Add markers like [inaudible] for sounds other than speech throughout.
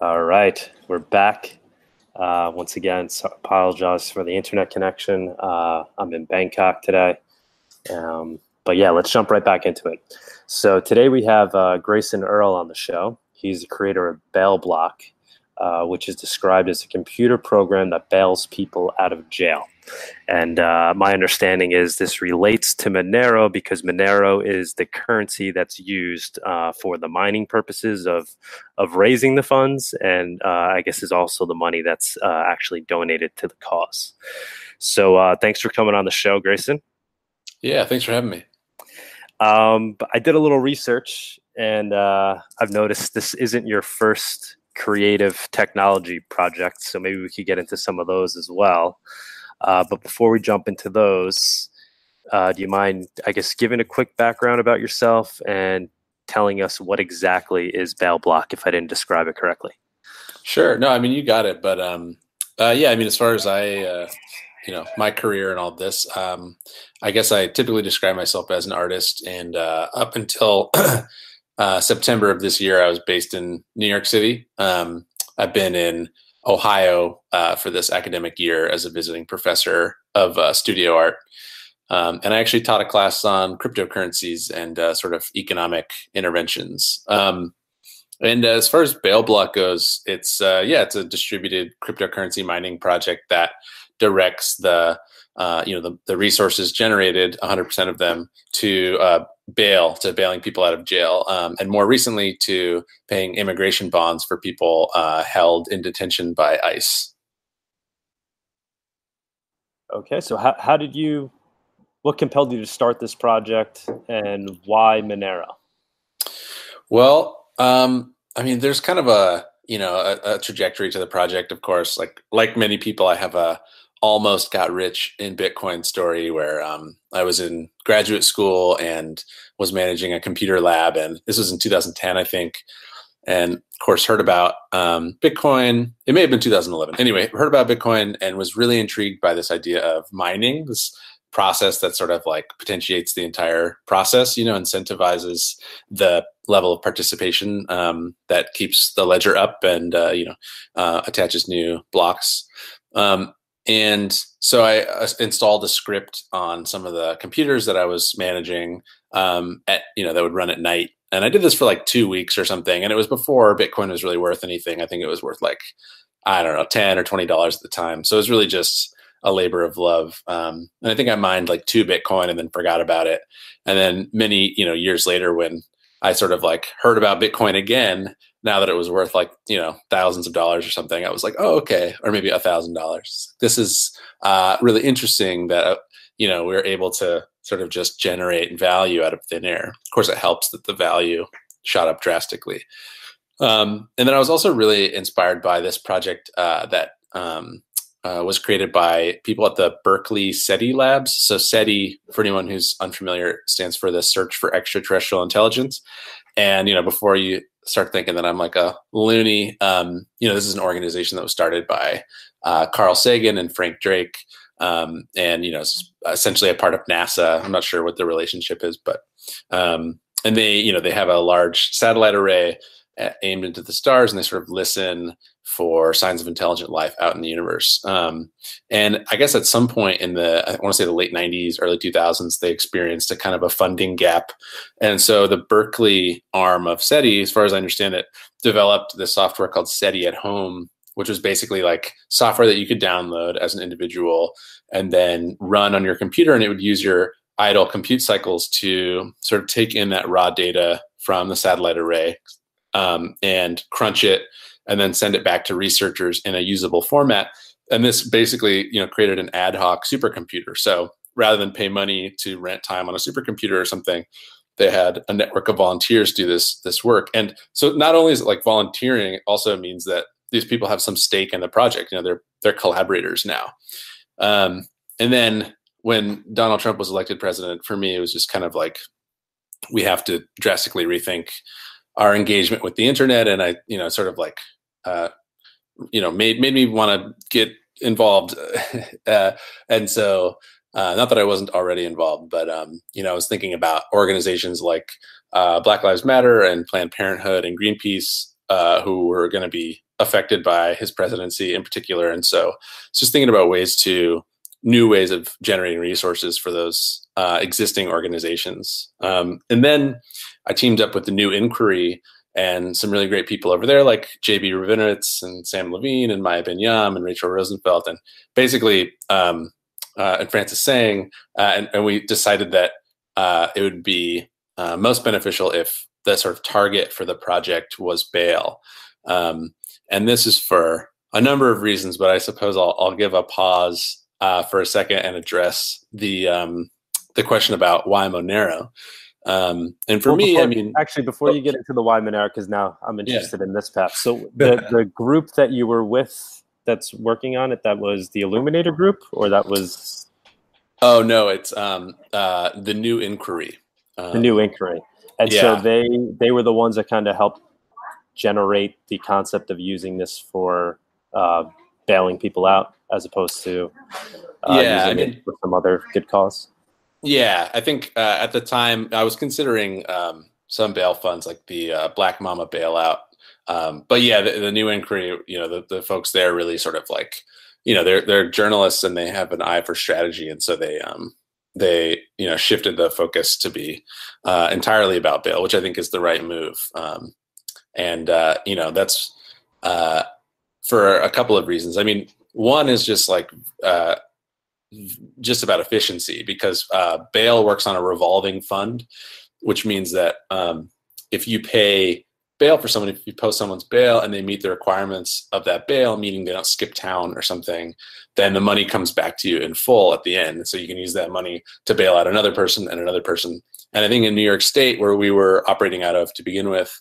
All right, we're back. Uh, once again, so apologize for the internet connection. Uh, I'm in Bangkok today. Um, but yeah, let's jump right back into it. So today we have uh, Grayson Earle on the show. He's the creator of BailBloc, uh, which is described as a computer program that bails people out of jail. And uh, my understanding is this relates to Monero because Monero is the currency that's used uh, for the mining purposes of of raising the funds, and uh, I guess is also the money that's uh, actually donated to the cause. So uh, thanks for coming on the show, Grayson. Yeah, thanks for having me. Um, I did a little research, and uh, I've noticed this isn't your first creative technology project, so maybe we could get into some of those as well. Uh, but before we jump into those, uh, do you mind, I guess, giving a quick background about yourself and telling us what exactly is BailBloc if I didn't describe it correctly? Sure. No, I mean, you got it. But um, uh, yeah, I mean, as far as I, uh, you know, my career and all this, um, I guess I typically describe myself as an artist. And uh, up until [clears throat] uh, September of this year, I was based in New York City. Um, I've been in Ohio uh, for this academic year as a visiting professor of uh, studio art. Um, and I actually taught a class on cryptocurrencies and uh, sort of economic interventions. Um, and as far as Bail Bloc goes, it's uh, yeah, it's a distributed cryptocurrency mining project that directs the uh, you know the, the resources generated 100% of them to uh, bail to bailing people out of jail um, and more recently to paying immigration bonds for people uh, held in detention by ICE. Okay so how, how did you what compelled you to start this project and why monero? Well um, i mean there's kind of a you know a, a trajectory to the project of course. Like like many people i have a almost got rich in Bitcoin story where um, I was in graduate school and was managing a computer lab. And this was in 2010, I think. And of course, heard about um, Bitcoin. It may have been 2011. Anyway, heard about Bitcoin and was really intrigued by this idea of mining, this process that sort of like potentiates the entire process, you know, incentivizes the level of participation um, that keeps the ledger up and, uh, you know, uh, attaches new blocks. Um, and so I uh, installed a script on some of the computers that I was managing um, at you know that would run at night. And I did this for like two weeks or something. And it was before Bitcoin was really worth anything. I think it was worth like I don't know ten or twenty dollars at the time. So it was really just a labor of love. Um, and I think I mined like two Bitcoin and then forgot about it. And then many you know years later when I sort of like heard about Bitcoin again now that it was worth like you know thousands of dollars or something i was like oh okay or maybe a thousand dollars this is uh, really interesting that uh, you know we are able to sort of just generate value out of thin air of course it helps that the value shot up drastically um, and then i was also really inspired by this project uh, that um, uh, was created by people at the Berkeley SETI labs. So SETI, for anyone who's unfamiliar, stands for the Search for Extraterrestrial Intelligence. And you know, before you start thinking that I'm like a loony. Um, you know, this is an organization that was started by uh, Carl Sagan and Frank Drake, um, and you know, essentially a part of NASA. I'm not sure what the relationship is, but um, and they, you know, they have a large satellite array aimed into the stars, and they sort of listen for signs of intelligent life out in the universe. Um, and I guess at some point in the, I want to say the late 90s, early 2000s, they experienced a kind of a funding gap. And so the Berkeley arm of SETI, as far as I understand it, developed this software called SETI at Home, which was basically like software that you could download as an individual and then run on your computer. And it would use your idle compute cycles to sort of take in that raw data from the satellite array um, and crunch it and then send it back to researchers in a usable format. And this basically, you know, created an ad hoc supercomputer. So rather than pay money to rent time on a supercomputer or something, they had a network of volunteers do this this work. And so not only is it like volunteering, it also means that these people have some stake in the project. You know, they're they're collaborators now. Um, and then when Donald Trump was elected president, for me, it was just kind of like we have to drastically rethink our engagement with the internet. And I, you know, sort of like uh, you know made made me want to get involved [laughs] uh, and so uh, not that I wasn't already involved, but um, you know, I was thinking about organizations like uh, Black Lives Matter and Planned Parenthood and Greenpeace, uh, who were going to be affected by his presidency in particular. And so just thinking about ways to new ways of generating resources for those uh, existing organizations. Um, and then I teamed up with the New Inquiry and some really great people over there, like JB Rubinovitz and Sam Lavigne and Maya Binyam and Rachel Rosenfeld, and basically um, uh, and Francis Tseng, uh, and, and, we decided that uh, it would be uh, most beneficial if the sort of target for the project was bail. Um, and this is for a number of reasons, but I suppose I'll, I'll give a pause uh, for a second and address the um, the question about why Monero. Um, and for well, me, before, I mean, actually, before you get into the why Monero, because now I'm interested yeah. in this path. So the the group that you were with that's working on it, that was the Illuminator group, or that was? Oh no, it's um, uh, the New Inquiry. Um, the New Inquiry, and yeah. so they they were the ones that kind of helped generate the concept of using this for uh, bailing people out as opposed to uh, yeah, using I mean, it for some other good cause? Yeah, I think uh, at the time I was considering um, some bail funds like the uh, Black Mama bailout. Um, but yeah, the, the, new inquiry, you know, the, the folks there really sort of like, you know, they're they're journalists and they have an eye for strategy, and so they um, they you know shifted the focus to be uh, entirely about bail, which I think is the right move. Um, and uh, you know that's uh, for a couple of reasons. I mean, one is just like uh, just about efficiency because uh, bail works on a revolving fund, which means that um, if you pay bail for someone, if you post someone's bail and they meet the requirements of that bail, meaning they don't skip town or something, then the money comes back to you in full at the end. So you can use that money to bail out another person and another person. And I think in New York State, where we were operating out of to begin with,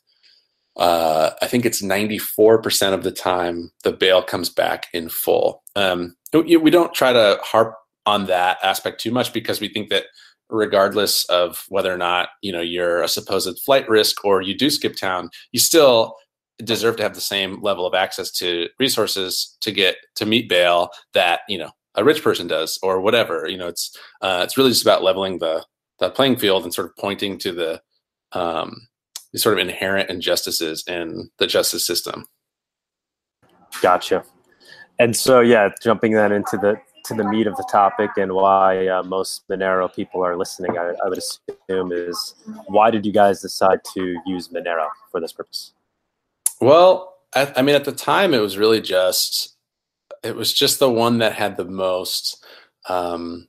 uh, I think it's 94% of the time the bail comes back in full. Um, we don't try to harp on that aspect too much because we think that regardless of whether or not you know you're a supposed flight risk or you do skip town, you still deserve to have the same level of access to resources to get to meet bail that you know a rich person does or whatever. You know, it's uh, it's really just about leveling the the playing field and sort of pointing to the um, the sort of inherent injustices in the justice system. Gotcha. And so, yeah, jumping then into the to the meat of the topic and why uh, most Monero people are listening, I, I, would assume is why did you guys decide to use Monero for this purpose? Well, I, I mean, at the time, it was really just it was just the one that had the most um,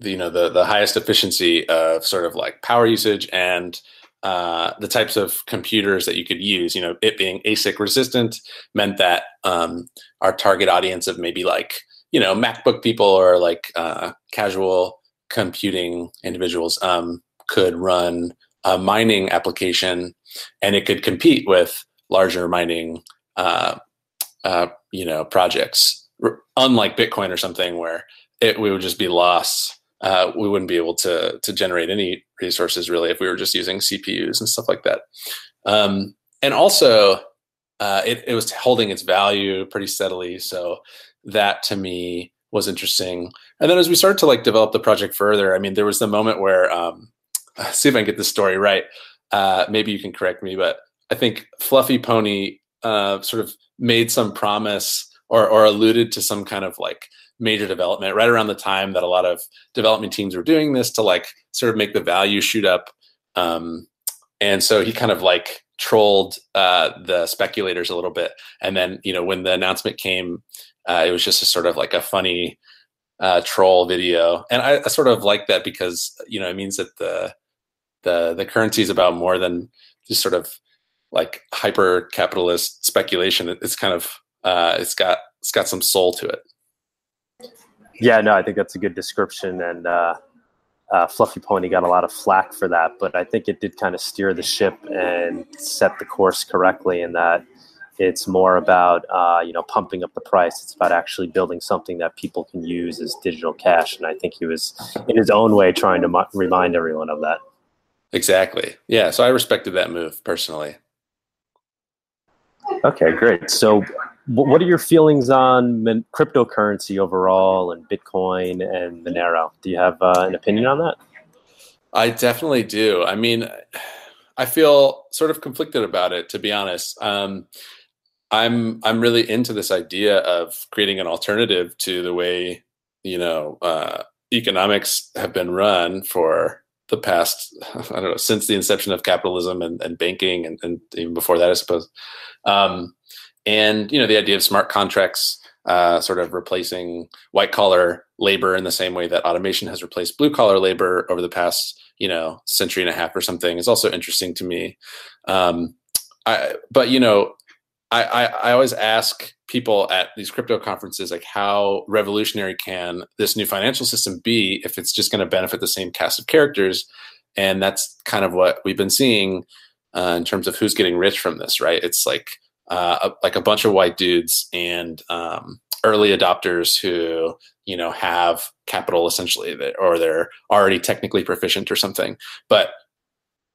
the, you know the the highest efficiency of sort of like power usage and uh, the types of computers that you could use. You know, it being ASIC resistant meant that um, our target audience of maybe like you know MacBook people or like uh, casual computing individuals um, could run a mining application, and it could compete with larger mining, uh, uh, you know, projects. Unlike Bitcoin or something, where it we would just be lost uh, we wouldn't be able to to generate any resources really if we were just using CPUs and stuff like that. Um, and also, uh, it, it was holding its value pretty steadily. So that to me was interesting. And then as we started to like develop the project further, I mean, there was the moment where um, [laughs] see if I can get this story right. Uh, maybe you can correct me, but I think Fluffy Pony uh, sort of made some promise or, or alluded to some kind of like major development right around the time that a lot of development teams were doing this to like sort of make the value shoot up. Um, and so he kind of like trolled uh, the speculators a little bit. And then, you know, when the announcement came, uh, it was just a sort of like a funny uh, troll video. And I, I sort of like that because, you know, it means that the, the, the currency is about more than just sort of like hyper capitalist speculation. It's kind of, uh, it's got, it's got some soul to it. Yeah, no, I think that's a good description, and uh, uh, Fluffy Pony got a lot of flack for that, but I think it did kind of steer the ship and set the course correctly in that it's more about uh, you know pumping up the price. It's about actually building something that people can use as digital cash, and I think he was in his own way trying to mo- remind everyone of that. Exactly. Yeah. So I respected that move personally. Okay, great. So what are your feelings on cryptocurrency overall and Bitcoin and Monero? Do you have uh, an opinion on that? I definitely do. I mean, I feel sort of conflicted about it, to be honest. Um, I'm I'm really into this idea of creating an alternative to the way you know uh, economics have been run for the past I don't know since the inception of capitalism and, and banking and, and, even before that I suppose. Um, and you know the idea of smart contracts uh, sort of replacing white collar labor in the same way that automation has replaced blue collar labor over the past you know century and a half or something is also interesting to me. Um, I, but you know, I, I, I always ask people at these crypto conferences like how revolutionary can this new financial system be if it's just going to benefit the same cast of characters, and that's kind of what we've been seeing uh, in terms of who's getting rich from this. Right? It's like uh, like a bunch of white dudes and um, early adopters who you know have capital essentially that, or they're already technically proficient or something. But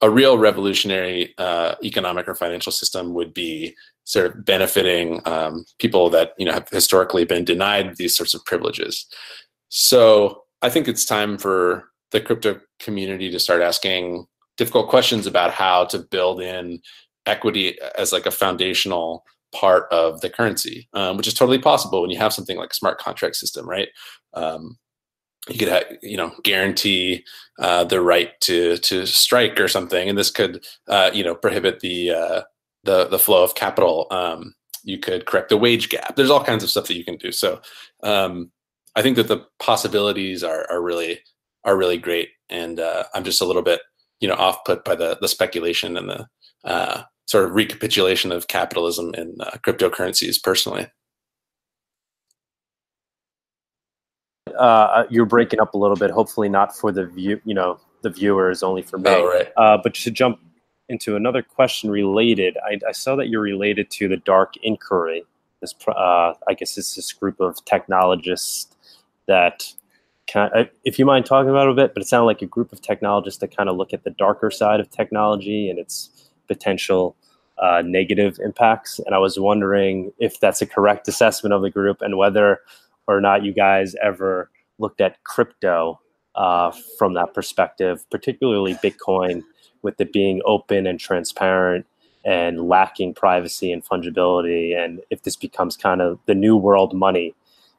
a real revolutionary uh, economic or financial system would be sort of benefiting um, people that you know have historically been denied these sorts of privileges. So i think it's time for the crypto community to start asking difficult questions about how to build in equity as like a foundational part of the currency, um, which is totally possible when you have something like a smart contract system, right? Um, you could you know guarantee uh, the right to to strike or something, and this could uh, you know prohibit the uh, the the flow of capital. Um, you could correct the wage gap. There's all kinds of stuff that you can do. So um, I think that the possibilities are are really are really great, and uh, I'm just a little bit you know off put by the the speculation and the uh, sort of recapitulation of capitalism in uh, cryptocurrencies personally. Uh, you're breaking up a little bit. Hopefully, not for the view, you know, the viewers, only for me. Oh, right. Uh, but just to jump into another question related, I, I, saw that you're related to the Dark Inquiry. This, uh, I guess, it's this group of technologists that, can I, if you mind talking about it a bit, but it sounded like a group of technologists that kind of look at the darker side of technology and its potential uh, negative impacts. And I was wondering if that's a correct assessment of the group and whether or not you guys ever looked at crypto uh, from that perspective, particularly Bitcoin, with it being open and transparent and lacking privacy and fungibility. And if this becomes kind of the new world money,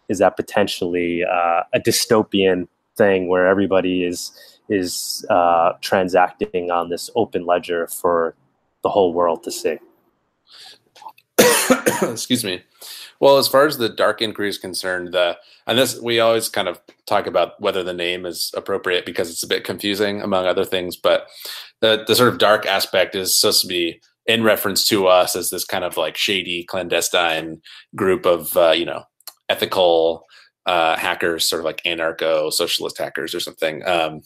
is that potentially uh, a dystopian thing where everybody is is uh, transacting on this open ledger for the whole world to see. [coughs] Excuse me. Well, as far as the dark inquiry is concerned, the and this we always kind of talk about whether the name is appropriate because it's a bit confusing among other things. But the the sort of dark aspect is supposed to be in reference to us as this kind of like shady clandestine group of uh, you know ethical uh, hackers, sort of like anarcho socialist hackers or something. Um,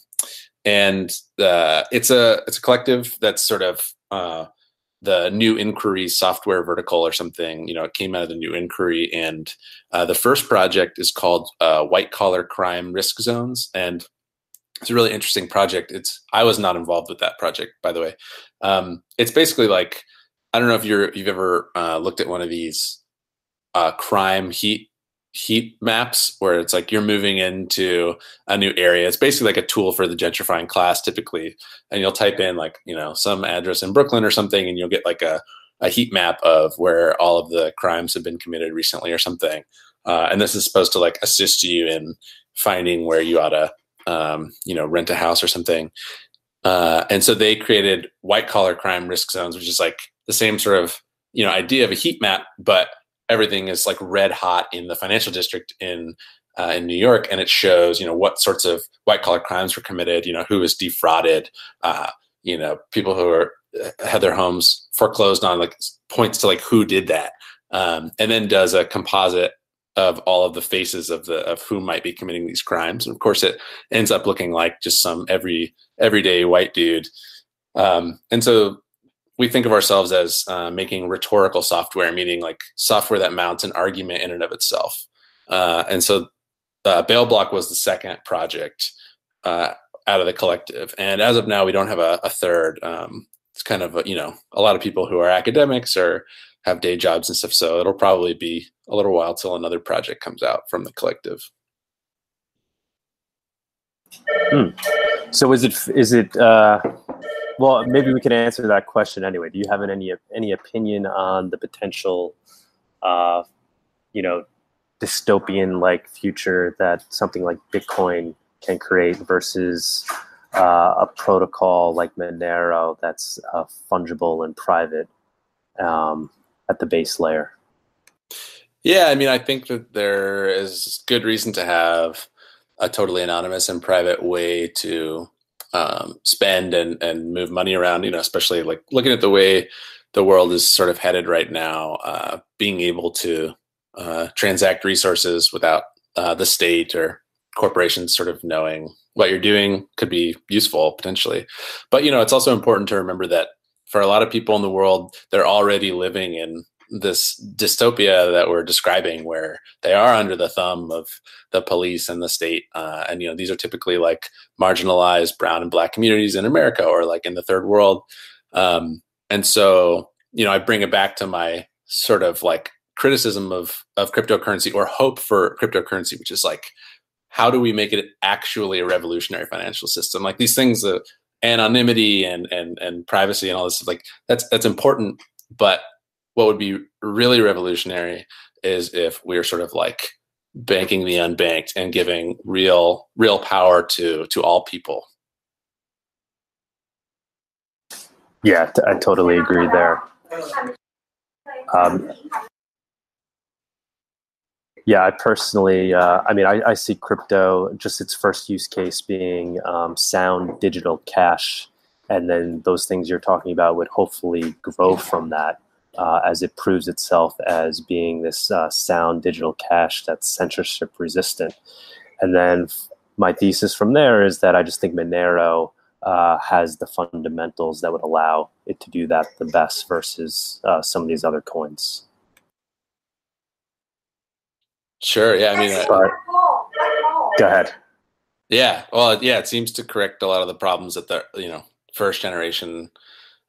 and uh, it's a it's a collective that's sort of uh, the new inquiry software vertical or something. You know, it came out of the new inquiry, and uh, the first project is called uh, White Collar Crime Risk Zones, and it's a really interesting project. It's I was not involved with that project, by the way. Um, it's basically like I don't know if you're you've ever uh, looked at one of these uh, crime heat heat maps where it's like you're moving into a new area. It's basically like a tool for the gentrifying class typically. And you'll type in like, you know, some address in Brooklyn or something and you'll get like a, a heat map of where all of the crimes have been committed recently or something. Uh, and this is supposed to like assist you in finding where you ought to, um, you know, rent a house or something. Uh, and so they created white collar crime risk zones, which is like the same sort of, you know, idea of a heat map, but everything is like red hot in the financial district in uh, in New York, and it shows you know what sorts of white collar crimes were committed, you know who was defrauded, uh, you know people who are uh, had their homes foreclosed on, like points to like who did that, um, and then does a composite of all of the faces of the of who might be committing these crimes. And of course, it ends up looking like just some every everyday white dude. Um, and so we think of ourselves as uh, making rhetorical software, meaning like software that mounts an argument in and of itself. Uh, and so uh, Block was the second project uh, out of the collective. And as of now, we don't have a, a third. Um, it's kind of, a, you know, a lot of people who are academics or have day jobs and stuff. So it'll probably be a little while till another project comes out from the collective. Hmm. So is it, is it, uh, well, maybe we can answer that question anyway. Do you have any any opinion on the potential uh, you know, dystopian like future that something like Bitcoin can create versus uh, a protocol like Monero that's uh, fungible and private um, at the base layer. Yeah, I mean, I think that there is good reason to have a totally anonymous and private way to um, spend and, and move money around, you know, especially like looking at the way the world is sort of headed right now, uh, being able to uh, transact resources without uh, the state or corporations sort of knowing what you're doing could be useful potentially. But, you know, it's also important to remember that for a lot of people in the world, they're already living in this dystopia that we're describing where they are under the thumb of the police and the state uh, and you know these are typically like marginalized brown and black communities in america or like in the third world. Um, and so you know i bring it back to my sort of like criticism of of cryptocurrency or hope for cryptocurrency which is like how do we make it actually a revolutionary financial system? Like these things uh, anonymity and and and privacy and all this like that's that's important but what would be really revolutionary is if we're sort of like banking the unbanked and giving real real power to to all people. Yeah i totally agree there. Um, yeah i personally uh, i mean I, I, see crypto just its first use case being um, sound digital cash and then those things you're talking about would hopefully grow from that uh, as it proves itself as being this uh, sound digital cash that's censorship resistant. And then my thesis from there is that I just think Monero uh, has the fundamentals that would allow it to do that the best versus uh, some of these other coins. Sure. Yeah. I mean, uh, but, go ahead. Yeah. Well, yeah, it seems to correct a lot of the problems that the, you know, first generation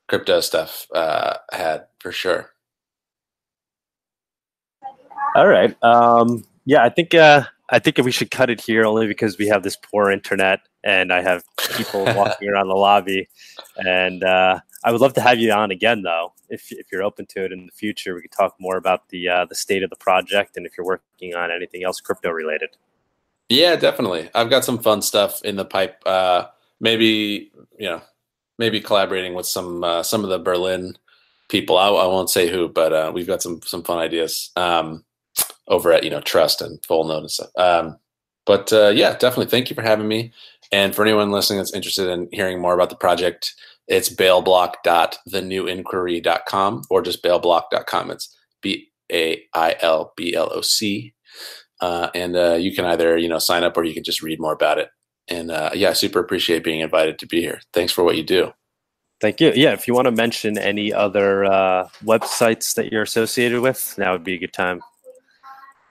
crypto stuff uh, had for sure. All right. Um, yeah, I think uh, I think we should cut it here only because we have this poor internet and I have people [laughs] walking around the lobby. And uh, I would love to have you on again, though, if if you're open to it in the future. We could talk more about the uh, the state of the project and if you're working on anything else crypto related. Yeah, definitely. I've got some fun stuff in the pipe. Uh, maybe you know maybe collaborating with some uh, some of the Berlin people. I, I won't say who, but uh, we've got some some fun ideas um, over at you know Trust and Full Node and stuff. Um, but uh, yeah, definitely. Thank you for having me. And for anyone listening that's interested in hearing more about the project, it's bailbloc.thenewinquiry.com or just bailbloc.com. It's B A I L B L O C. Uh, and uh, you can either you know sign up or you can just read more about it and uh, yeah, super appreciate being invited to be here. Thanks for what you do. Thank you. Yeah, if you want to mention any other uh, websites that you're associated with, now would be a good time.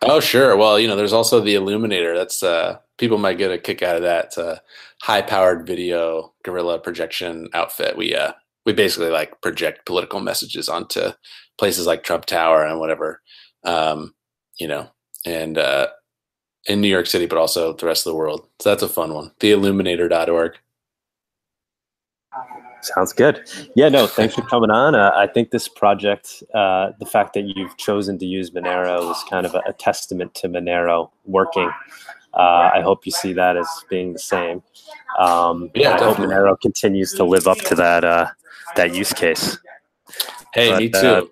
Oh, sure. Well, you know, there's also the Illuminator. That's uh, people might get a kick out of that. It's a high-powered video guerrilla projection outfit. We uh, we basically like project political messages onto places like Trump Tower and whatever, um, you know, and uh, in New York City, but also the rest of the world. So that's a fun one. Theilluminator.org. Sounds good. Yeah, no, thanks for coming on. Uh, I think this project, uh, the fact that you've chosen to use Monero is kind of a, a testament to Monero working. Uh, I hope you see that as being the same. Um, yeah, I hope Monero continues to live up to that uh, that use case. Hey, but, me too.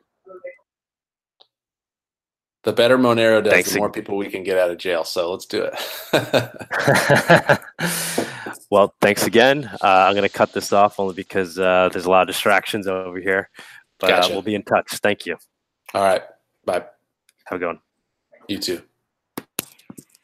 The better Monero does, Thanks the more people we can get out of jail. So let's do it. [laughs] well, thanks again. Uh, I'm going to cut this off only because uh, there's a lot of distractions over here, but uh, gotcha. uh, we'll be in touch. Thank you. All right. Bye. Have a good one. You too.